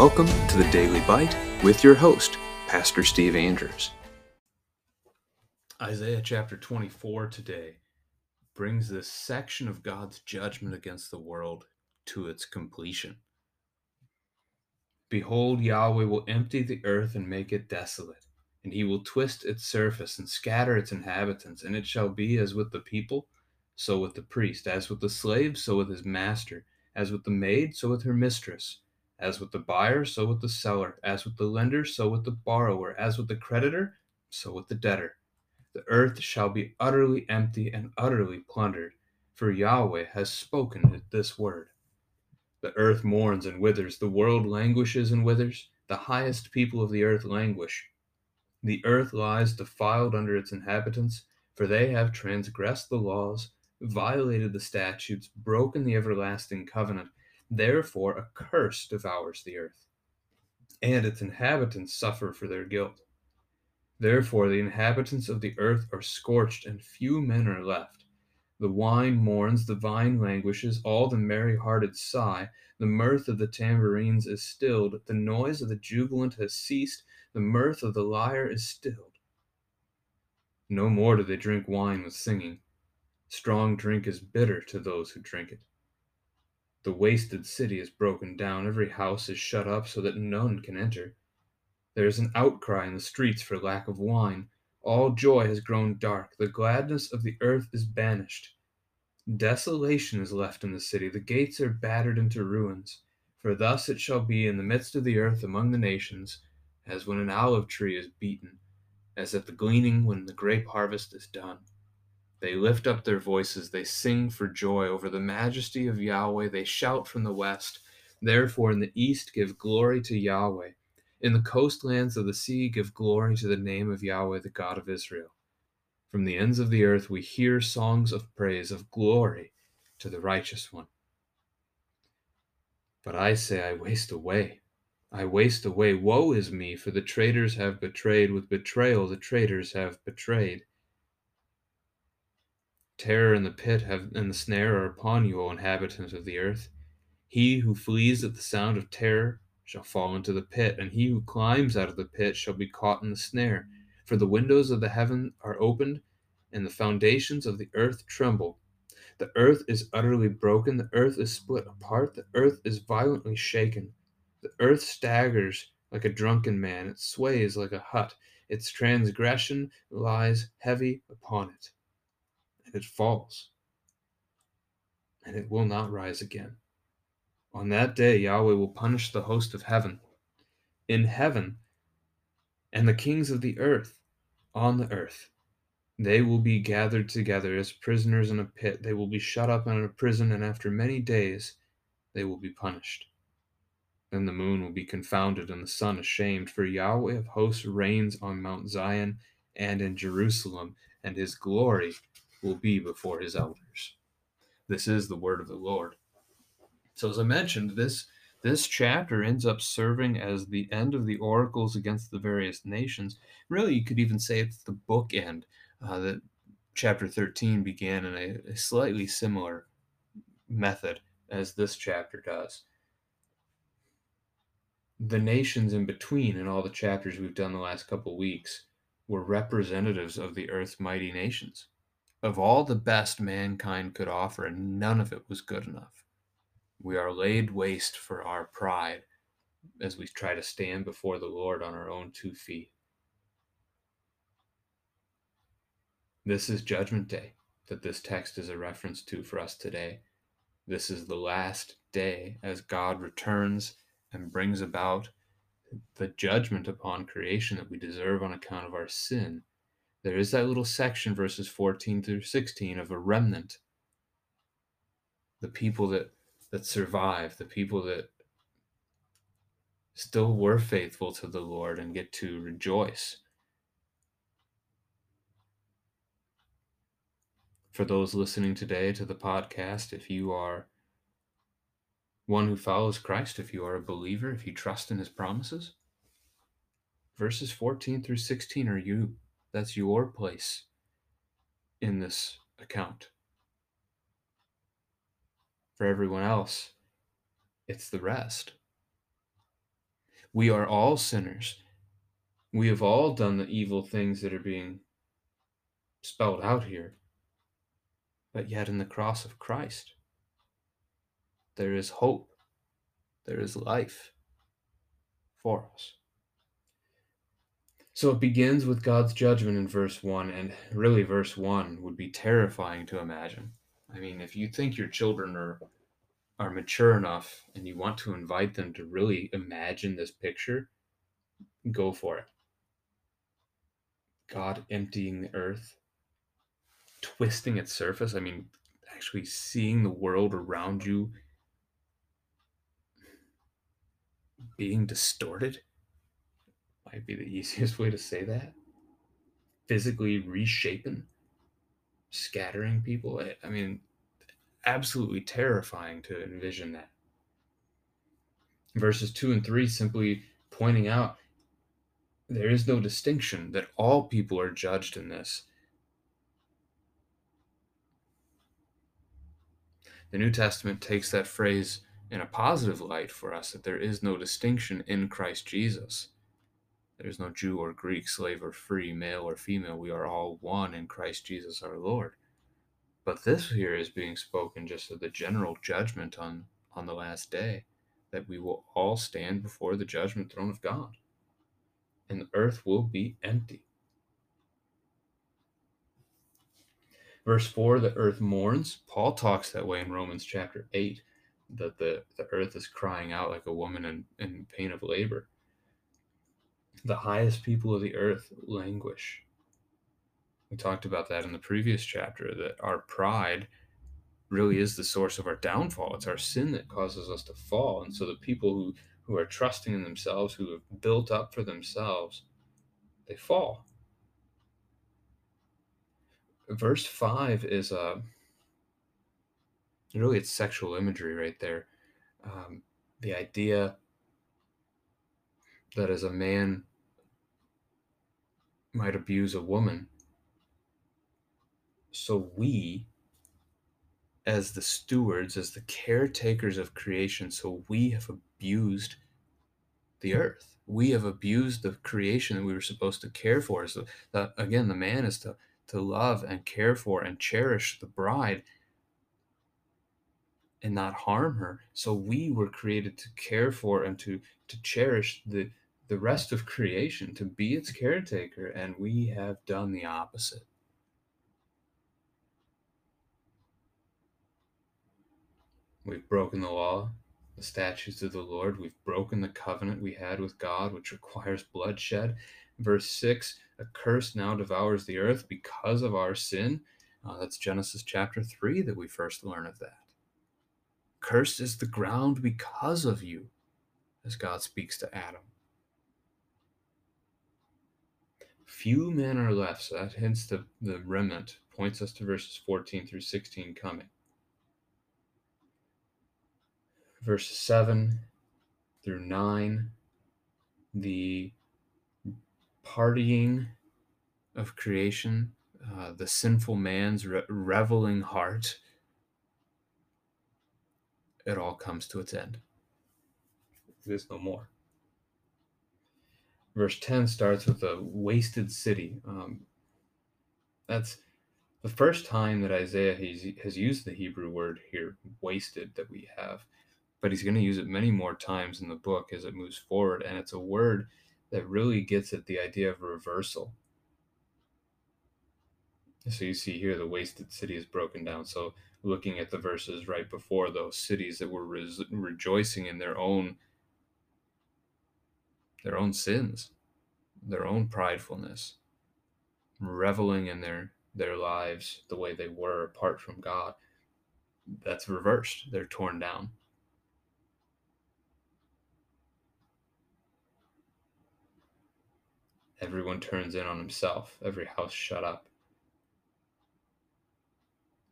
welcome to the Daily Bite with your host, Pastor Steve Andrews. Isaiah chapter 24 today brings this section of God's judgment against the world to its completion. Behold, Yahweh will empty the earth and make it desolate, and he will twist its surface and scatter its inhabitants, and it shall be as with the people, so with the priest, as with the slave, so with his master, as with the maid, so with her mistress as with the buyer, so with the seller. As with the lender, so with the borrower. As with the creditor, so with the debtor. The earth shall be utterly empty and utterly plundered, for Yahweh has spoken this word. The earth mourns and withers, the world languishes and withers, the highest people of the earth languish. The earth lies defiled under its inhabitants, for they have transgressed the laws, violated the statutes, broken the everlasting covenant Therefore, a curse devours the earth, and its inhabitants suffer for their guilt. Therefore, the inhabitants of the earth are scorched, and few men are left. The wine mourns, the vine languishes, all the merry hearted sigh, the mirth of the tambourines is stilled, the noise of the jubilant has ceased, the mirth of the lyre is stilled. No more do they drink wine with singing. Strong drink is bitter to those who drink it. The wasted city is broken down, every house is shut up so that none can enter. There is an outcry in the streets for lack of wine. All joy has grown dark, the gladness of the earth is banished. Desolation is left in the city, the gates are battered into ruins. For thus it shall be in the midst of the earth among the nations, as when an olive tree is beaten, as at the gleaning when the grape harvest is done. They lift up their voices, they sing for joy over the majesty of Yahweh, they shout from the west. Therefore, in the east, give glory to Yahweh. In the coastlands of the sea, give glory to the name of Yahweh, the God of Israel. From the ends of the earth, we hear songs of praise, of glory to the righteous one. But I say, I waste away. I waste away. Woe is me, for the traitors have betrayed. With betrayal, the traitors have betrayed. Terror and the pit have, and the snare are upon you, O inhabitants of the earth. He who flees at the sound of terror shall fall into the pit, and he who climbs out of the pit shall be caught in the snare. For the windows of the heaven are opened, and the foundations of the earth tremble. The earth is utterly broken, the earth is split apart, the earth is violently shaken. The earth staggers like a drunken man, it sways like a hut, its transgression lies heavy upon it it falls, and it will not rise again. On that day, Yahweh will punish the host of heaven in heaven and the kings of the earth on the earth. They will be gathered together as prisoners in a pit. They will be shut up in a prison, and after many days they will be punished. Then the moon will be confounded and the sun ashamed, for Yahweh of hosts reigns on Mount Zion and in Jerusalem, and his glory will be before his elders. This is the word of the Lord. So as I mentioned, this this chapter ends up serving as the end of the oracles against the various nations. Really, you could even say it's the bookend. Uh, that chapter 13 began in a, a slightly similar method as this chapter does. The nations in between, in all the chapters we've done the last couple weeks, were representatives of the earth's mighty nations of all the best mankind could offer, and none of it was good enough. We are laid waste for our pride as we try to stand before the Lord on our own two feet. This is Judgment Day that this text is a reference to for us today. This is the last day as God returns and brings about the judgment upon creation that we deserve on account of our sin there is that little section, verses 14 through 16, of a remnant. The people that, that survive, the people that still were faithful to the Lord and get to rejoice. For those listening today to the podcast, if you are one who follows Christ, if you are a believer, if you trust in his promises, verses 14 through 16 are you. That's your place in this account. For everyone else, it's the rest. We are all sinners. We have all done the evil things that are being spelled out here. But yet, in the cross of Christ, there is hope, there is life for us. So it begins with God's judgment in verse 1, and really, verse 1 would be terrifying to imagine. I mean, if you think your children are are mature enough and you want to invite them to really imagine this picture, go for it. God emptying the earth, twisting its surface. I mean, actually seeing the world around you being distorted might be the easiest way to say that. Physically reshaping, scattering people. I, mean, absolutely terrifying to envision that. Verses 2 and 3 simply pointing out there is no distinction, that all people are judged in this. The New Testament takes that phrase in a positive light for us that there is no distinction in Christ Jesus. There is no Jew or Greek, slave or free, male or female. We are all one in Christ Jesus our Lord. But this here is being spoken just of the general judgment on, on the last day, that we will all stand before the judgment throne of God, and the earth will be empty. Verse 4 the earth mourns. Paul talks that way in Romans chapter 8, that the, the earth is crying out like a woman in, in pain of labor. The highest people of the earth languish. We talked about that in the previous chapter that our pride really is the source of our downfall. It's our sin that causes us to fall. And so the people who, who are trusting in themselves, who have built up for themselves, they fall. Verse 5 is a uh, really it's sexual imagery right there. Um, the idea that as a man might abuse a woman, so we, as the stewards, as the caretakers of creation, so we have abused the earth. We have abused the creation that we were supposed to care for. So that again, the man is to to love and care for and cherish the bride and not harm her. So we were created to care for and to to cherish the the rest of creation, to be its caretaker, and we have done the opposite. We've broken the law, the statutes of the Lord. We've broken the covenant we had with God, which requires bloodshed. Verse 6 A curse now devours the earth because of our sin. Uh, that's Genesis chapter 3 that we first learn of that. Cursed is the ground because of you, as God speaks to Adam. Few men are left, so that hints the, the remnant, points us to verses 14 through 16 coming verses 7 through 9, the partying of creation, uh, the sinful man's re- reveling heart, it all comes to its end. There's no more. Verse 10 starts with a wasted city. Um, that's the first time that Isaiah has, used the Hebrew word here, wasted, that we have but he's going to use it many more times in the book as it moves forward. And it's a word that really gets at the idea of reversal. So you see here the wasted city is broken down. So looking at the verses right before those cities that were re- rejoicing in their own their own sins, their own pridefulness, reveling in their their lives the way they were apart from God. That's reversed. They're torn down. Everyone turns in on himself, every house shut up.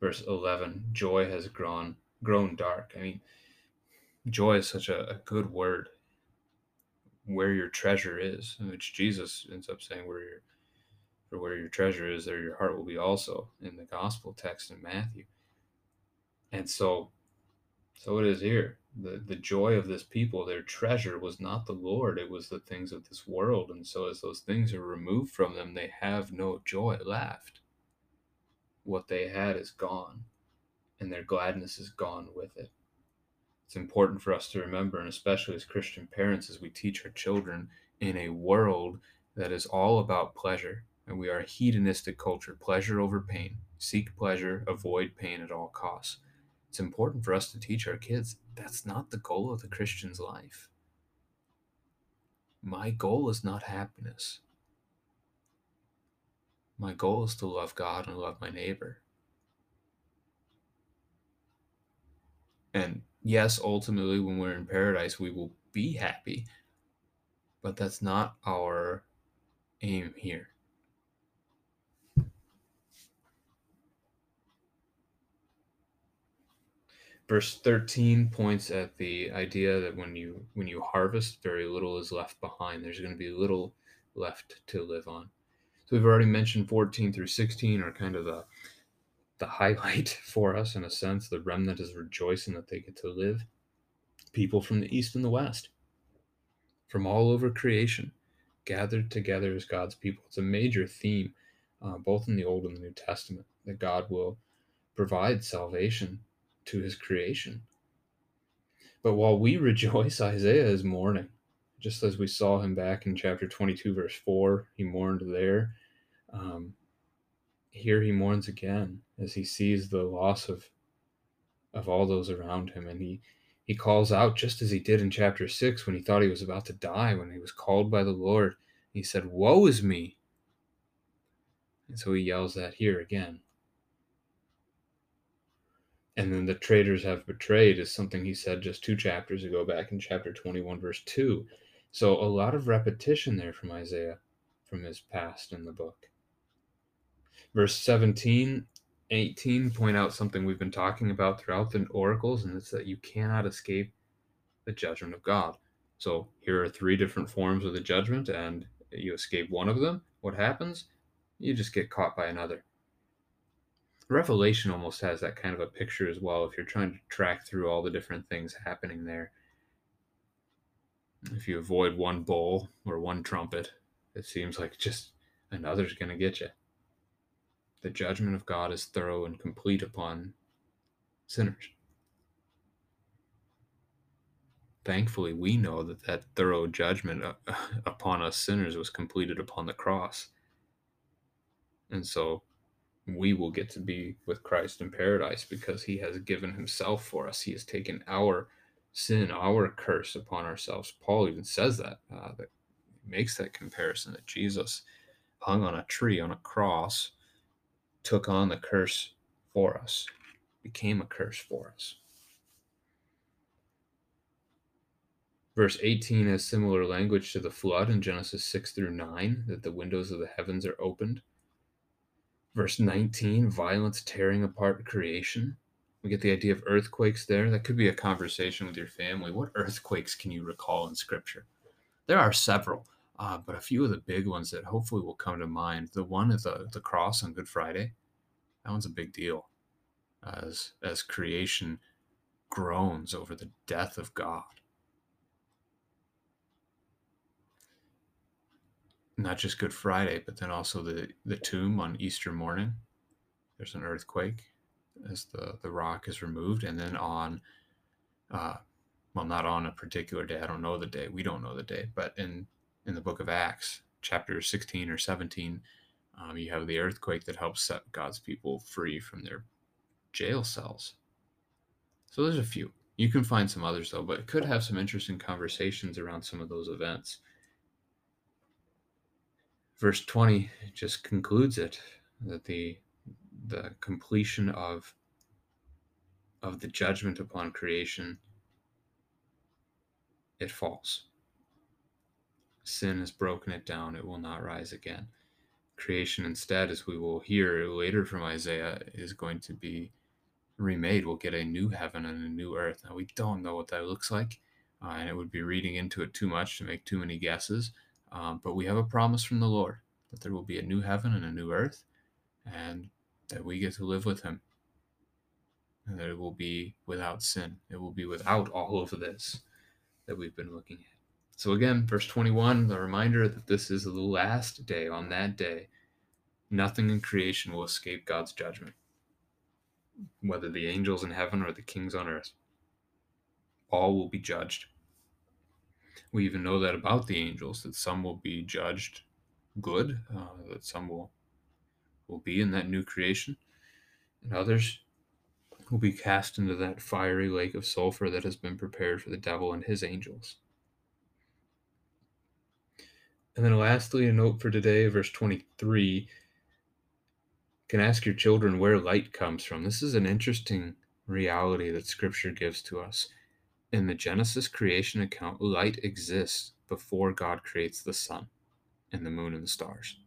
Verse 11 Joy has grown, grown dark. I mean, joy is such a, a good word. Where your treasure is, which Jesus ends up saying, where your for where your treasure is, there your heart will be also in the gospel text in Matthew. And so, so it is here. the, the joy of this people, their treasure was not the Lord, it was the things of this world. And so, as those things are removed from them, they have no joy left. What they had is gone, and their gladness is gone with it. It's important for us to remember, and especially as Christian parents, as we teach our children in a world that is all about pleasure, and we are a hedonistic culture pleasure over pain. Seek pleasure, avoid pain at all costs it's important for us to teach our kids that's not the goal of the Christian's life. My goal is not happiness. My goal is to love God and love my neighbor. And yes, ultimately, when we're in paradise, we will be happy, but that's not our aim here. verse 13 points at the idea that when you when you harvest very little is left behind there's going to be little left to live on so we've already mentioned 14 through 16 are kind of the the highlight for us in a sense the remnant is rejoicing that they get to live people from the east and the west from all over creation gathered together as god's people it's a major theme uh, both in the old and the new testament that god will provide salvation to his creation. But while we rejoice, Isaiah is mourning. Just as we saw him back in chapter 22, verse 4, he mourned there. Um, here he mourns again as he sees the loss of of all those around him. And he he calls out just as he did in chapter 6 when he thought he was about to die when he was called by the lord. He said woe is me. And so he yells that here again. And then the traitors have betrayed is something he said just two chapters ago back in chapter 21 verse 2 so a lot of repetition there from isaiah from his past in the book verse 17 18 point out something we've been talking about throughout the oracles and it's that you cannot escape the judgment of god so here are three different forms of the judgment and you escape one of them what happens you just get caught by another Revelation almost has that kind of a picture as well if you're trying to track through all the different things happening there. If you avoid one bowl or one trumpet, it seems like just another's going to get you. The judgment of God is thorough and complete upon sinners. Thankfully, we know that that thorough judgment uh, upon us sinners was completed upon the cross. And so we will get to be with Christ in paradise because he has given himself for us. He has taken our sin, our curse upon ourselves. Paul even says that, uh, that makes that comparison that Jesus hung on a tree, on a cross, took on the curse for us, became a curse for us. Verse 18 has similar language to the flood in Genesis 6 through 9, that the windows of the heavens are opened Verse 19, violence tearing apart creation. We get the idea of earthquakes there. That could be a conversation with your family. What earthquakes can you recall in Scripture? There are several, uh, but a few of the big ones that hopefully will come to mind. The one at the, the cross on Good Friday, that one's a big deal as, as creation groans over the death of God. not just Good Friday, but then also the the tomb on Easter morning. There's an earthquake as the the rock is removed, and then on, uh, well, not on a particular day. I don't know the day. We don't know the day, but in in the book of Acts, chapter 16 or 17, um, you have the earthquake that helps set God's people free from their jail cells. So there's a few. You can find some others though, but it could have some interesting conversations around some of those events verse 20 just concludes it that the the completion of of the judgment upon creation it falls sin has broken it down it will not rise again creation instead as we will hear later from isaiah is going to be remade we'll get a new heaven and a new earth now we don't know what that looks like uh, and it would be reading into it too much to make too many guesses um, but we have a promise from the Lord that there will be a new heaven and a new earth, and that we get to live with Him. and that it will be without sin. It will be without all of this that we've been looking at. So, again, verse 21, the reminder that this is the last day. On that day, nothing in creation will escape God's judgment, whether the angels in heaven or the kings on earth. All will be judged. We even know that about the angels, that some will be judged good, uh, that some will, will be in that new creation, and others will be cast into that fiery lake of sulfur that has been prepared for the devil and his angels. And then, lastly, a note for today, verse 23 can ask your children where light comes from. This is an interesting reality that Scripture gives to us. In the Genesis creation account, light exists before God creates the sun and the moon and the stars.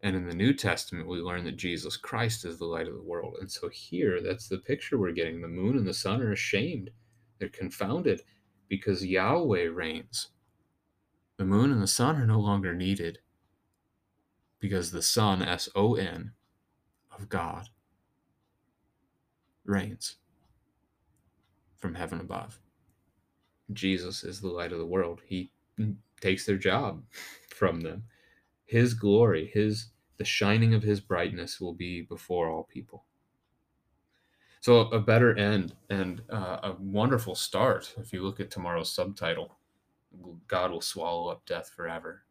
And in the New Testament, we learn that Jesus Christ is the light of the world. And so here, that's the picture we're getting. The moon and the sun are ashamed, they're confounded because Yahweh reigns. The moon and the sun are no longer needed because the Son, S O N, of God, reigns from heaven above. Jesus is the light of the world. He takes their job from them his glory, his the shining of his brightness will be before all people. So a better end and uh, a wonderful start. If you look at tomorrow's subtitle, God will swallow up death forever.